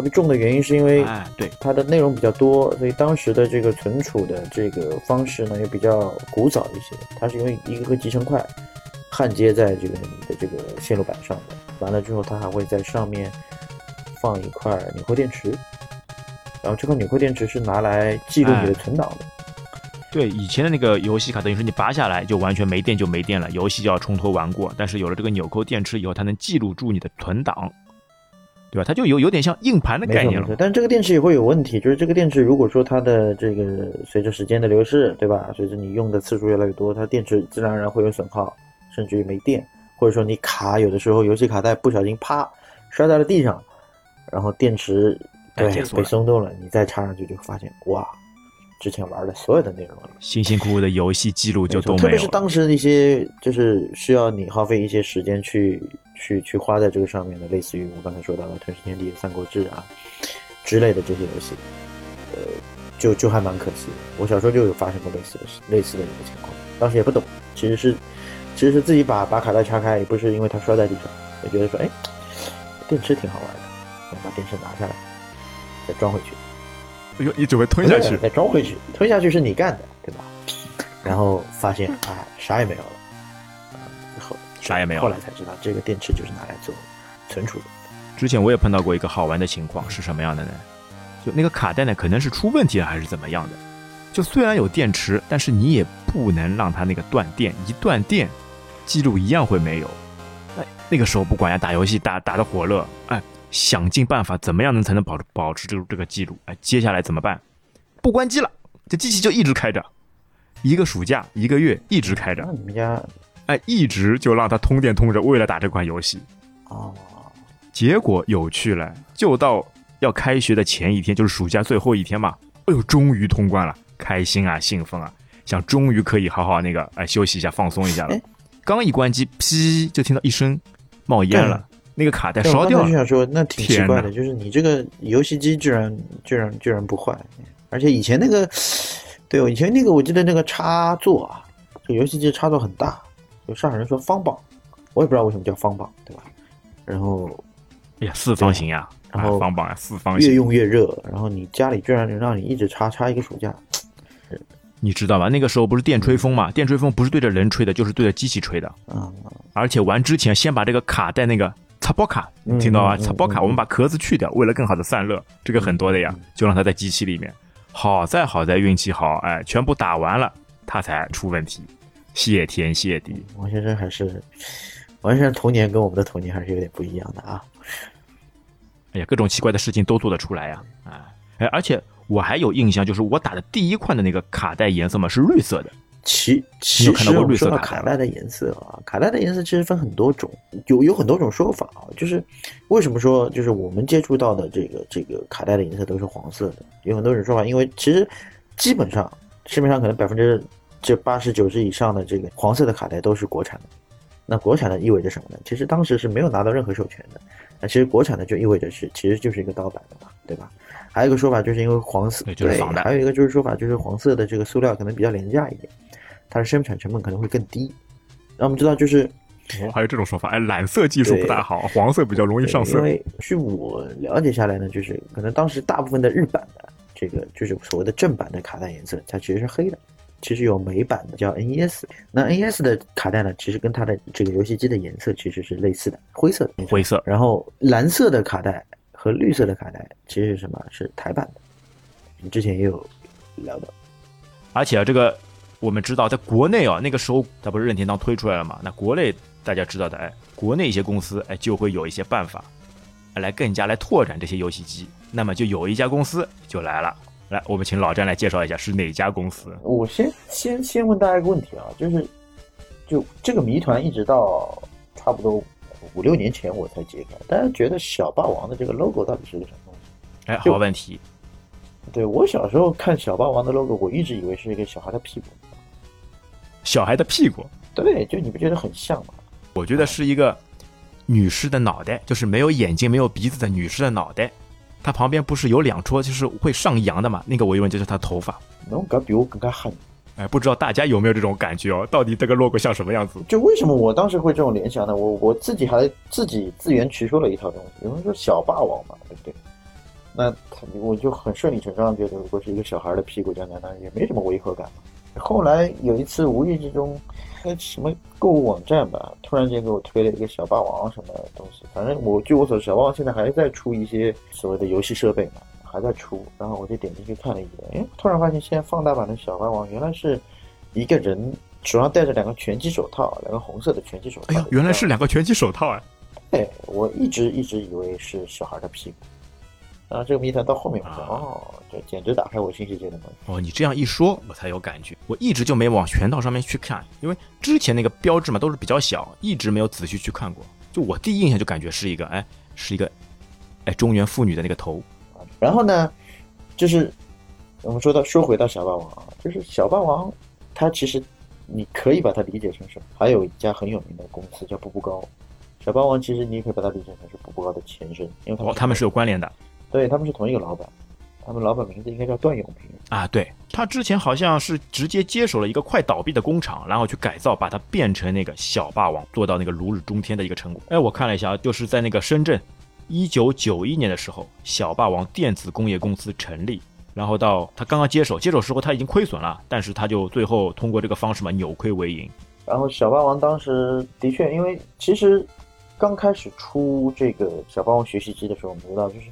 特别重的原因是因为哎，对，它的内容比较多，所以当时的这个存储的这个方式呢也比较古早一些。它是因为一个个集成块焊接在这个你的这个线路板上的，完了之后它还会在上面放一块纽扣电池，然后这块纽扣电池是拿来记录你的存档的。对，以前的那个游戏卡，等于说你拔下来就完全没电就没电了，游戏就要重头玩过。但是有了这个纽扣电池以后，它能记录住你的存档，对吧？它就有有点像硬盘的概念了。但是这个电池也会有问题，就是这个电池如果说它的这个随着时间的流逝，对吧？随着你用的次数越来越多，它电池自然而然会有损耗，甚至于没电，或者说你卡有的时候游戏卡带不小心啪摔在了地上，然后电池对被松动了，你再插上去就会发现哇，之前玩的所有的内容了。辛辛苦苦的游戏记录就都没错特别是。当时那些就是需要你耗费一些时间去去去花在这个上面的，类似于我刚才说到的《吞噬天地》《三国志》啊之类的这些游戏，呃，就就还蛮可惜的。我小时候就有发生过类似的事，类似的一个情况，当时也不懂，其实是其实是自己把把卡带拆开，也不是因为它摔在地上，我觉得说，哎，电池挺好玩的，我把电池拿下来，再装回去。哎呦，你准备吞下去？再装回去，吞下去是你干的，对吧？然后发现，啊，啥也没有了。后啥也没有。后来才知道，这个电池就是拿来做存储的。之前我也碰到过一个好玩的情况，是什么样的呢？就那个卡带呢，可能是出问题了，还是怎么样的？就虽然有电池，但是你也不能让它那个断电，一断电，记录一样会没有。哎，那个时候不管呀，打游戏打打的火热，哎，想尽办法怎么样能才能保保持这个这个记录？哎，接下来怎么办？不关机了，这机器就一直开着，一个暑假一个月一直开着。那你们家，哎，一直就让它通电通着，为了打这款游戏。哦，结果有趣了，就到。要开学的前一天，就是暑假最后一天嘛。哎呦，终于通关了，开心啊，兴奋啊，想终于可以好好那个哎休息一下，放松一下了。刚一关机，噗，就听到一声冒烟了，那个卡带烧掉了。就想说，那挺奇怪的，就是你这个游戏机居然居然居然不坏，而且以前那个，对，我以前那个我记得那个插座啊，这游戏机插座很大，就上海人说方棒，我也不知道为什么叫方棒，对吧？然后，哎呀，四方形呀。然后方磅四方形越用越热，然后你家里居然能让你一直插插一个暑假，你知道吧？那个时候不是电吹风嘛？电吹风不是对着人吹的，就是对着机器吹的。嗯，而且玩之前先把这个卡带那个插包卡，听到吗？擦包卡，我们把壳子去掉，为了更好的散热，这个很多的呀，就让它在机器里面。好在好在运气好，哎，全部打完了，它才出问题。谢天谢地，王先生还是王先生童年跟我们的童年还是有点不一样的啊。哎呀，各种奇怪的事情都做得出来呀！啊，哎，而且我还有印象，就是我打的第一款的那个卡带颜色嘛是绿色的。其其实我们说到卡带的颜色啊，卡带的颜色其实分很多种，有有很多种说法啊。就是为什么说就是我们接触到的这个这个卡带的颜色都是黄色的？有很多种说法，因为其实基本上市面上可能百分之这八十九十以上的这个黄色的卡带都是国产的。那国产的意味着什么呢？其实当时是没有拿到任何授权的。那其实国产的就意味着是，其实就是一个盗版的嘛，对吧？还有一个说法就是因为黄色，对，还有一个就是说法就是黄色的这个塑料可能比较廉价一点，它的生产成本可能会更低。那我们知道就是，哦，还有这种说法，哎，染色技术不大好，黄色比较容易上色。因为据我了解下来呢，就是可能当时大部分的日版的这个就是所谓的正版的卡带颜色，它其实是黑的。其实有美版的叫 NES，那 NES 的卡带呢，其实跟它的这个游戏机的颜色其实是类似的，灰色的。灰色。然后蓝色的卡带和绿色的卡带其实是什么？是台版的。你之前也有聊到。而且啊，这个我们知道，在国内啊，那个时候它不是任天堂推出来了嘛？那国内大家知道的，哎，国内一些公司哎就会有一些办法，来更加来拓展这些游戏机。那么就有一家公司就来了。来，我们请老詹来介绍一下是哪家公司。我先先先问大家一个问题啊，就是，就这个谜团一直到差不多五六年前我才解开。大家觉得小霸王的这个 logo 到底是个什么东西？哎，好问题。对我小时候看小霸王的 logo，我一直以为是一个小孩的屁股。小孩的屁股？对，就你不觉得很像吗？我觉得是一个女士的脑袋，就是没有眼睛、没有鼻子的女士的脑袋。它旁边不是有两撮，就是会上扬的嘛？那个我以为就是她头发。那我感比我更加狠。哎，不知道大家有没有这种感觉哦？到底这个 logo 像什么样子？就为什么我当时会这种联想呢？我我自己还自己自圆其说了一套东西。有人说小霸王嘛，对不对？那我就很顺理成章觉得，如果是一个小孩的屁股这样那也没什么违和感嘛。后来有一次无意之中。在什么购物网站吧，突然间给我推了一个小霸王什么东西，反正我据我所知，小霸王现在还在出一些所谓的游戏设备嘛，还在出。然后我就点进去看了一眼，哎，突然发现现在放大版的小霸王原来是一个人手上戴着两个拳击手套，两个红色的拳击手套。哎呀，原来是两个拳击手套啊！哎，我一直一直以为是小孩的屁股。啊，这个谜团到后面哦，这简直打开我新世界的门。哦，你这样一说，我才有感觉。我一直就没往全套上面去看，因为之前那个标志嘛都是比较小，一直没有仔细去看过。就我第一印象就感觉是一个，哎，是一个，哎，中原妇女的那个头。然后呢，就是我们说到说回到小霸王啊，就是小霸王，它其实你可以把它理解成什么？还有一家很有名的公司叫步步高，小霸王其实你也可以把它理解成是步步高的前身，因为哦，他们是有关联的。对他们是同一个老板，他们老板名字应该叫段永平啊。对他之前好像是直接接手了一个快倒闭的工厂，然后去改造，把它变成那个小霸王，做到那个如日中天的一个成果。哎，我看了一下，就是在那个深圳，一九九一年的时候，小霸王电子工业公司成立。然后到他刚刚接手，接手时候他已经亏损了，但是他就最后通过这个方式嘛，扭亏为盈。然后小霸王当时的确，因为其实刚开始出这个小霸王学习机的时候，我们知道就是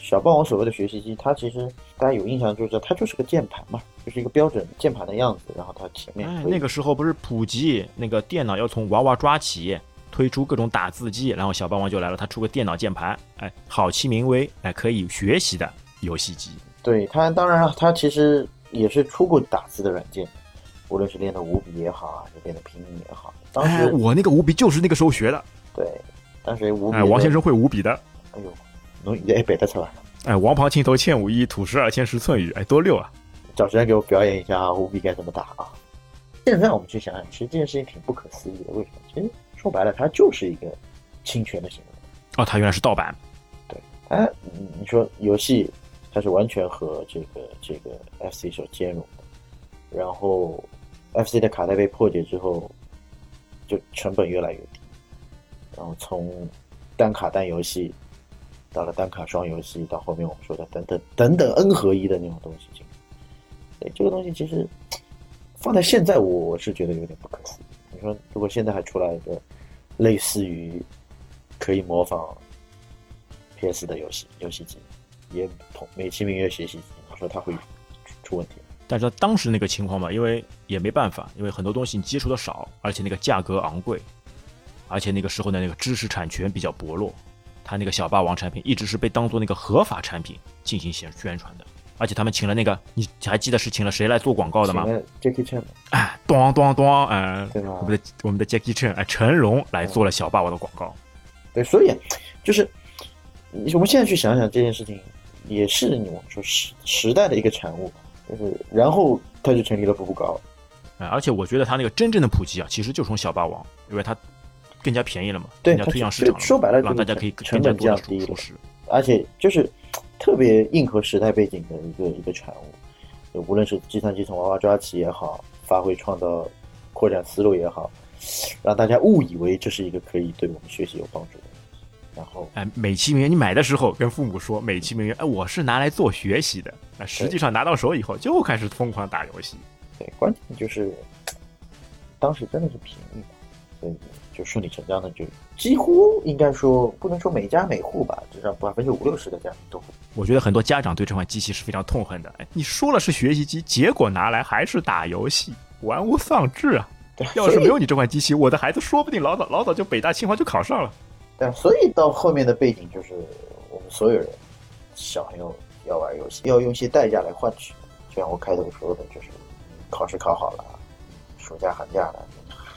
小霸王所谓的学习机，它其实大家有印象就是它就是个键盘嘛，就是一个标准键盘的样子。然后它前面那个时候不是普及那个电脑要从娃娃抓起，推出各种打字机，然后小霸王就来了，它出个电脑键盘，哎，好其名为哎可以学习的游戏机。对它，当然了，它其实也是出过打字的软件，无论是练的五笔也好，还是练的拼音也好。当时我那个五笔就是那个时候学的。对，当时五笔。哎，王先生会五笔的。哎呦，侬现在背得出来？哎，王旁青头欠五一，土石二千十寸雨，哎，多六啊！找时间给我表演一下啊，五笔该怎么打啊？现在我们去想想，其实这件事情挺不可思议的。为什么？其实说白了，它就是一个侵权的行为。哦，它原来是盗版。对，哎，你说游戏。它是完全和这个这个 FC 所兼容的，然后 FC 的卡带被破解之后，就成本越来越低，然后从单卡单游戏到了单卡双游戏，到后面我们说的等等等等 N 合一的那种东西，进对这个东西其实放在现在，我是觉得有点不可思议。你说如果现在还出来一个类似于可以模仿 PS 的游戏游戏机？也同美其名曰学习机，你说它会出问题，但是当时那个情况嘛，因为也没办法，因为很多东西你接触的少，而且那个价格昂贵，而且那个时候的那个知识产权比较薄弱，他那个小霸王产品一直是被当做那个合法产品进行宣宣传的，而且他们请了那个，你还记得是请了谁来做广告的吗？Jackie Chan，哎，咚咚咚，哎，对我们的我们的 Jackie Chan，哎，成龙来做了小霸王的广告，对，所以就是我们现在去想想这件事情。也是你我们说时时代的一个产物，就是然后他就成立了步步高，哎，而且我觉得他那个真正的普及啊，其实就从小霸王，因为它更加便宜了嘛，更加推向市场，说白了让大家可以成本降低了，而且就是特别硬核时代背景的一个一个产物，就无论是计算机从娃娃抓起也好，发挥创造扩展思路也好，让大家误以为这是一个可以对我们学习有帮助的。然后，哎，美其名曰你买的时候跟父母说美其名曰，哎，我是拿来做学习的。那实际上拿到手以后就开始疯狂打游戏。对，关键就是当时真的是便宜嘛，所以就顺理成章的就几乎应该说不能说每家每户吧，至少百分之五六十的家庭都会。我觉得很多家长对这款机器是非常痛恨的。哎，你说了是学习机，结果拿来还是打游戏，玩物丧志啊！要是没有你这款机器，我的孩子说不定老早老早就北大清华就考上了。对，所以到后面的背景就是我们所有人小朋友要玩游戏，要用一些代价来换取。就像我开头说的，就是考试考好了，暑假寒假了，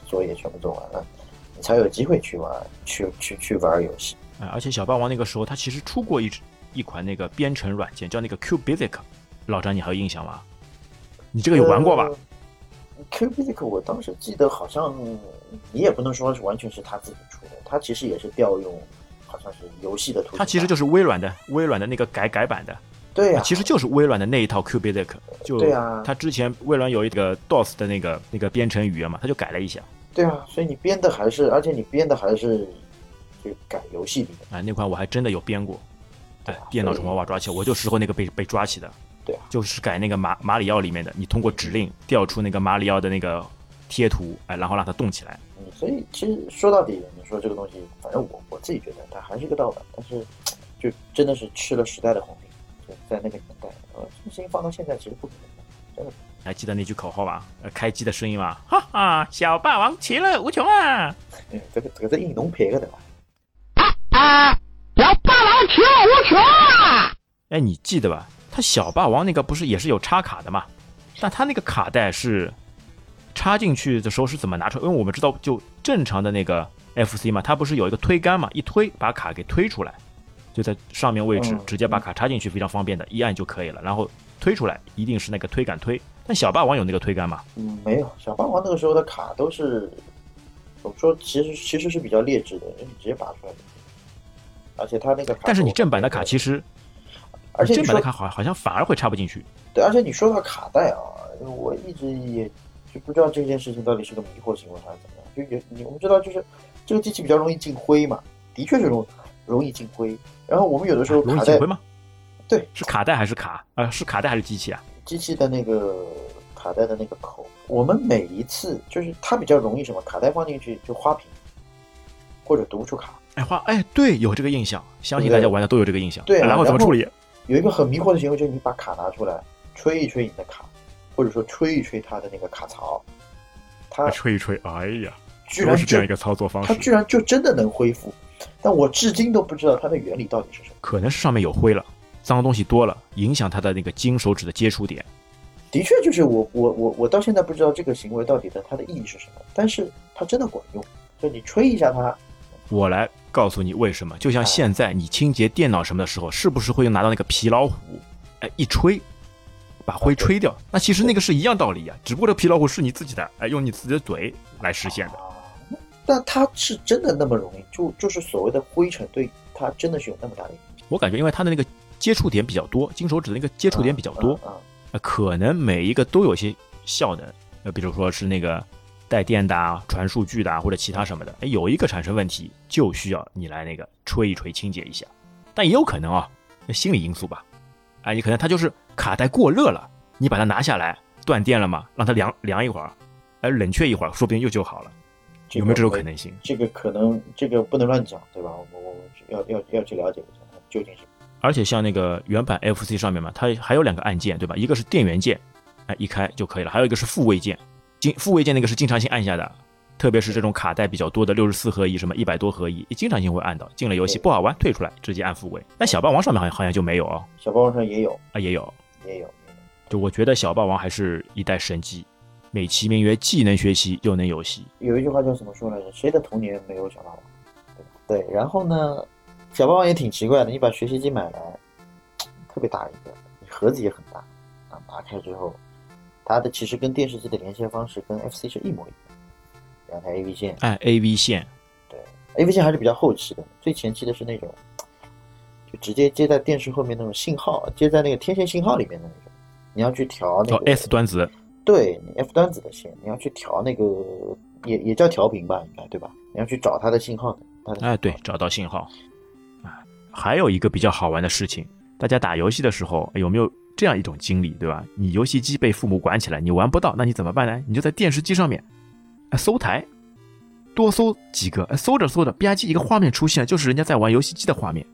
作业全部做完了，你才有机会去玩，去去去玩游戏。哎，而且小霸王那个时候他其实出过一一款那个编程软件，叫那个 Q Basic。老张，你还有印象吗？你这个有玩过吧？Q Basic 我当时记得好像你也不能说是完全是他自己出。的，他其实也是调用，好像是游戏的图。它其实就是微软的微软的那个改改版的。对呀，其实就是微软的那一套 Q Basic。就对啊，他之前微软有一个 DOS 的那个那个编程语言嘛，他就改了一下。对啊，所以你编的还是，而且你编的还是就改游戏里的。哎，那款我还真的有编过。对，电脑从娃娃抓起，我就时候那个被被抓起的。对啊，就是改那个马马里奥里面的，你通过指令调出那个马里奥的那个贴图，哎，然后让它动起来。嗯所以其实说到底，你说这个东西，反正我我自己觉得它还是一个盗版，但是就真的是吃了时代的红利。就在那个年代，呃，这个事情放到现在其实不可能，真的。还记得那句口号吧？呃，开机的声音吧？哈哈，小霸王其乐无穷啊！这个这个是应农配的对吧？啊，小霸王其乐无穷啊！哎，你记得吧？他小霸王那个不是也是有插卡的嘛？但他那个卡带是。插进去的时候是怎么拿出来？因为我们知道，就正常的那个 FC 嘛，它不是有一个推杆嘛，一推把卡给推出来，就在上面位置直接把卡插进去，非常方便的，一按就可以了。然后推出来一定是那个推杆推。但小霸王有那个推杆吗？嗯，没有。小霸王那个时候的卡都是，我们说其实其实是比较劣质的，你直接拔出来的。而且它那个，但是你正版的卡其实而且正版的卡好好像反而会插不进去。对，而且你说到卡带啊，我一直也就不知道这件事情到底是个迷惑行为还是怎么样。就也你我们知道，就是这个机器比较容易进灰嘛，的确是容容易进灰。然后我们有的时候卡带容易进灰吗？对，是卡带还是卡？啊、是卡带还是机器啊？机器的那个卡带的那个口，我们每一次就是它比较容易什么，卡带放进去就花屏或者读不出卡。哎花哎，对，有这个印象，相信大家玩的都有这个印象。对啊然后怎么处理？有一个很迷惑的行为，就是你把卡拿出来，吹一吹你的卡，或者说吹一吹它的那个卡槽，它吹一吹，哎呀，居然是这样一个操作方式。它居然就真的能恢复，但我至今都不知道它的原理到底是什么。可能是上面有灰了，脏东西多了，影响它的那个金手指的接触点。的确，就是我我我我到现在不知道这个行为到底的它的意义是什么，但是它真的管用，就你吹一下它，我来告诉你为什么。就像啊现在你清洁电脑什么的时候，是不是会拿到那个皮老虎，哎，一吹，把灰吹掉？那其实那个是一样道理呀、只不过这皮老虎是你自己的，哎，用你自己的嘴来实现的。啊，但它是真的那么容易？就就是所谓的灰尘对它真的是有那么大的影响？我感觉因为它的那个接触点比较多，金手指的那个接触点比较多，啊，呃可能每一个都有些效能，呃，比如说是那个带电的啊、传数据的啊，或者其他什么的，哎，有一个产生问题，就需要你来那个吹一吹清洁一下。但也有可能啊，心理因素吧，哎，你可能它就是卡带过热了，你把它拿下来，断电了嘛，让它凉凉一会儿，哎，冷却一会儿，说不定又就好了，这个有没有这种可能性？这个可能这个不能乱讲，对吧？我们我们要要要去了解一下它究竟是而且像那个原版 FC 上面嘛，它还有两个按键，对吧？一个是电源键，哎，一开就可以了；还有一个是复位键，经复位键那个是经常性按下的，特别是这种卡带比较多的六十四合一、什么一百多合一，经常性会按到。进了游戏不好玩，退出来直接按复位。但小霸王上面好像好像就没有哦，小霸王上也有啊也有。也有。就我觉得小霸王还是一代神机，美其名曰既能学习又能游戏。有一句话叫怎么说来着？谁的童年没有小霸王？对，然后呢，小霸王也挺奇怪的，你把学习机买来，特别大一个，盒子也很大啊，打开之后，它的其实跟电视机的连接方式跟 FC 是一模一样，两台 AV 线，哎，AV 线，对，AV 线还是比较后期的，最前期的是那种，就直接接在电视后面那种信号，接在那个天线信号里面的那种，你要去调那哦个 S 端子，对你 F 端子的线，你要去调那个，也也叫调频吧，应该对吧？你要去找它的信号的，它的信号哎，对，找到信号。还有一个比较好玩的事情，大家打游戏的时候有没有这样一种经历，对吧？你游戏机被父母管起来，你玩不到，那你怎么办呢？你就在电视机上面，哎，搜台，多搜几个，哎，搜着搜着吧唧一个画面出现，就是人家在玩游戏机的画面。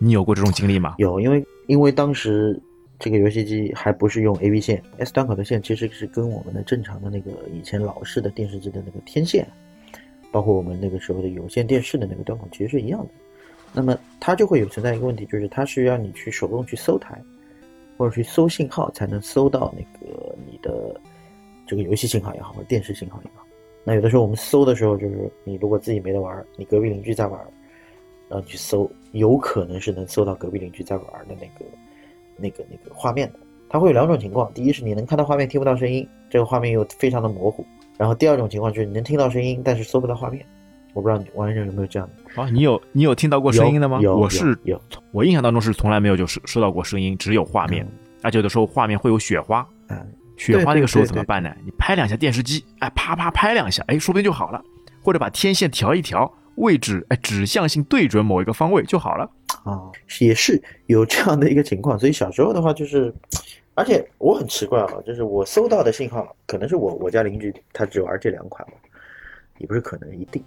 你有过这种经历吗？有，因为因为当时这个游戏机还不是用 AV 线，S 端口的线其实是跟我们的正常的那个以前老式的电视机的那个天线，包括我们那个时候的有线电视的那个端口其实是一样的。那么它就会有存在一个问题，就是它是要你去手动去搜台，或者去搜信号，才能搜到那个你的这个游戏信号也好，或者电视信号也好。那有的时候我们搜的时候，就是你如果自己没得玩，你隔壁邻居在玩，然后你去搜，有可能是能搜到隔壁邻居在玩的那个、那个、那个画面的。它会有两种情况，第一是你能看到画面，听不到声音，这个画面又非常的模糊；然后第二种情况就是你能听到声音，但是搜不到画面。我不知道你玩家有没有这样的？啊，你有你有听到过声音的吗？有，有我是有，我印象当中是从来没有就是收到过声音，只有画面。而且有的时候画面会有雪花，嗯，雪花那个时候怎么办呢？你拍两下电视机，哎，啪啪拍两下，哎，说不定就好了。或者把天线调一调，位置哎指向性对准某一个方位就好了。啊，也是有这样的一个情况。所以小时候的话，就是，而且我很奇怪啊，就是我搜到的信号，可能是我我家邻居他只玩这两款嘛，也不是可能一定，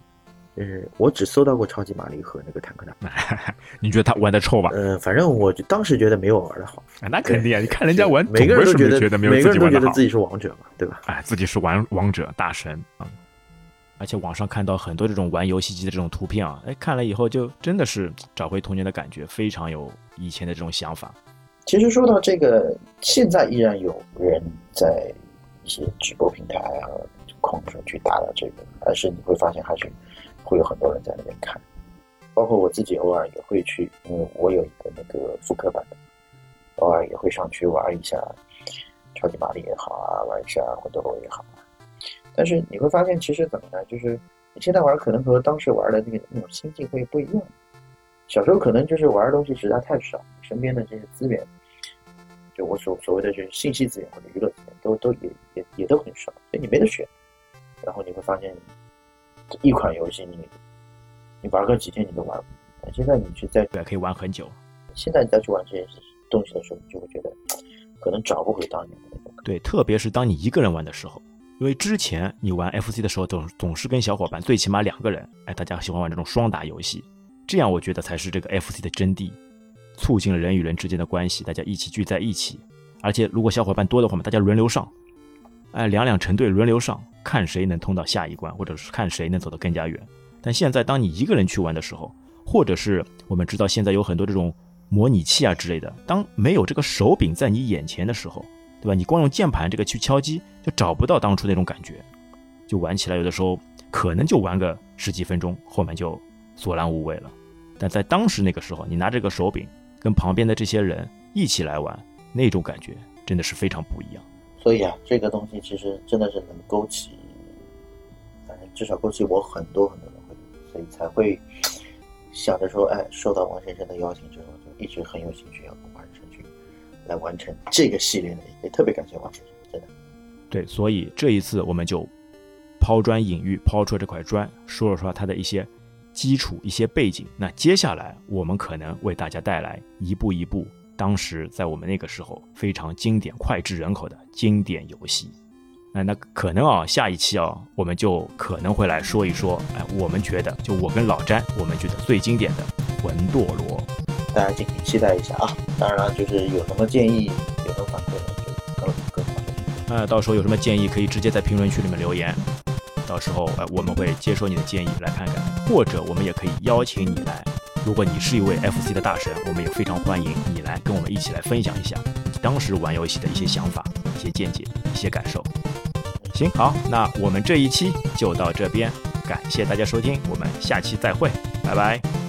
就是我只搜到过超级玛丽和那个坦克大。你觉得他玩的臭吧？呃，反正我就当时觉得没有我玩的好，啊那肯定啊！你看人家玩，每个人都总归是觉得没觉得没有每个人都自己玩的好觉得自。己是王者嘛，对吧？哎，自己是玩王者大神啊、嗯而且网上看到很多这种玩游戏机的这种图片啊，哎，看了以后就真的是找回童年的感觉，非常有以前的这种想法。其实说到这个，现在依然有人在一些直播平台啊、空上去打打这个，但是你会发现还是会有很多人在那边看，包括我自己偶尔也会去，因为我有一个那个复刻版的，偶尔也会上去玩一下超级玛丽也好啊，玩一下魂斗罗也好啊。但是你会发现，其实怎么呢？就是你现在玩可能和当时玩的那个那种心境会不一样。小时候可能就是玩的东西实在太少，身边的这些资源，就我所所谓的就是信息资源或者娱乐资源，都都也也也都很少，所以你没得选。然后你会发现，一款游戏你你玩个几天你都玩不完。现在你去再对，可以玩很久。现在你再去玩这些东西的时候，你就会觉得可能找不回当年的那种感觉。对，特别是当你一个人玩的时候，因为之前你玩 FC 的时候总总是跟小伙伴，最起码两个人，哎，大家喜欢玩这种双打游戏，这样我觉得才是这个 FC 的真谛，促进了人与人之间的关系，大家一起聚在一起，而且如果小伙伴多的话嘛，大家轮流上，哎，两两成对轮流上，看谁能通到下一关，或者是看谁能走得更加远。但现在当你一个人去玩的时候，或者是我们知道现在有很多这种模拟器啊之类的，当没有这个手柄在你眼前的时候，对吧？你光用键盘这个去敲击，就找不到当初那种感觉，就玩起来有的时候可能就玩个十几分钟，后面就索然无味了。但在当时那个时候，你拿这个手柄跟旁边的这些人一起来玩，那种感觉真的是非常不一样。所以啊，这个东西其实真的是能勾起，反正至少勾起我很多很多的回忆，所以才会想着说，哎，受到王先生的邀请之后，就一直很有兴趣要跟王先生去来完成这个系列的，也特别感谢王先生，真的。对，所以这一次我们就抛砖引玉，抛出这块砖，说了说它的一些基础、一些背景。那接下来我们可能为大家带来一步一步，当时在我们那个时候非常经典、脍炙人口的经典游戏。那那可能啊，下一期啊，我们就可能会来说一说，哎，我们觉得就我跟老詹，我们觉得最经典的《魂斗罗》。大家敬请期待一下啊！当然了，就是有什么建议、有什么反馈呢，就告诉各位到时候有什么建议，可以直接在评论区里面留言。到时候，呃，我们会接受你的建议来看看，或者我们也可以邀请你来。如果你是一位 FC 的大神，我们也非常欢迎你来跟我们一起来分享一下当时玩游戏的一些想法、一些见解、一些感受。行，好，那我们这一期就到这边，感谢大家收听，我们下期再会，拜拜。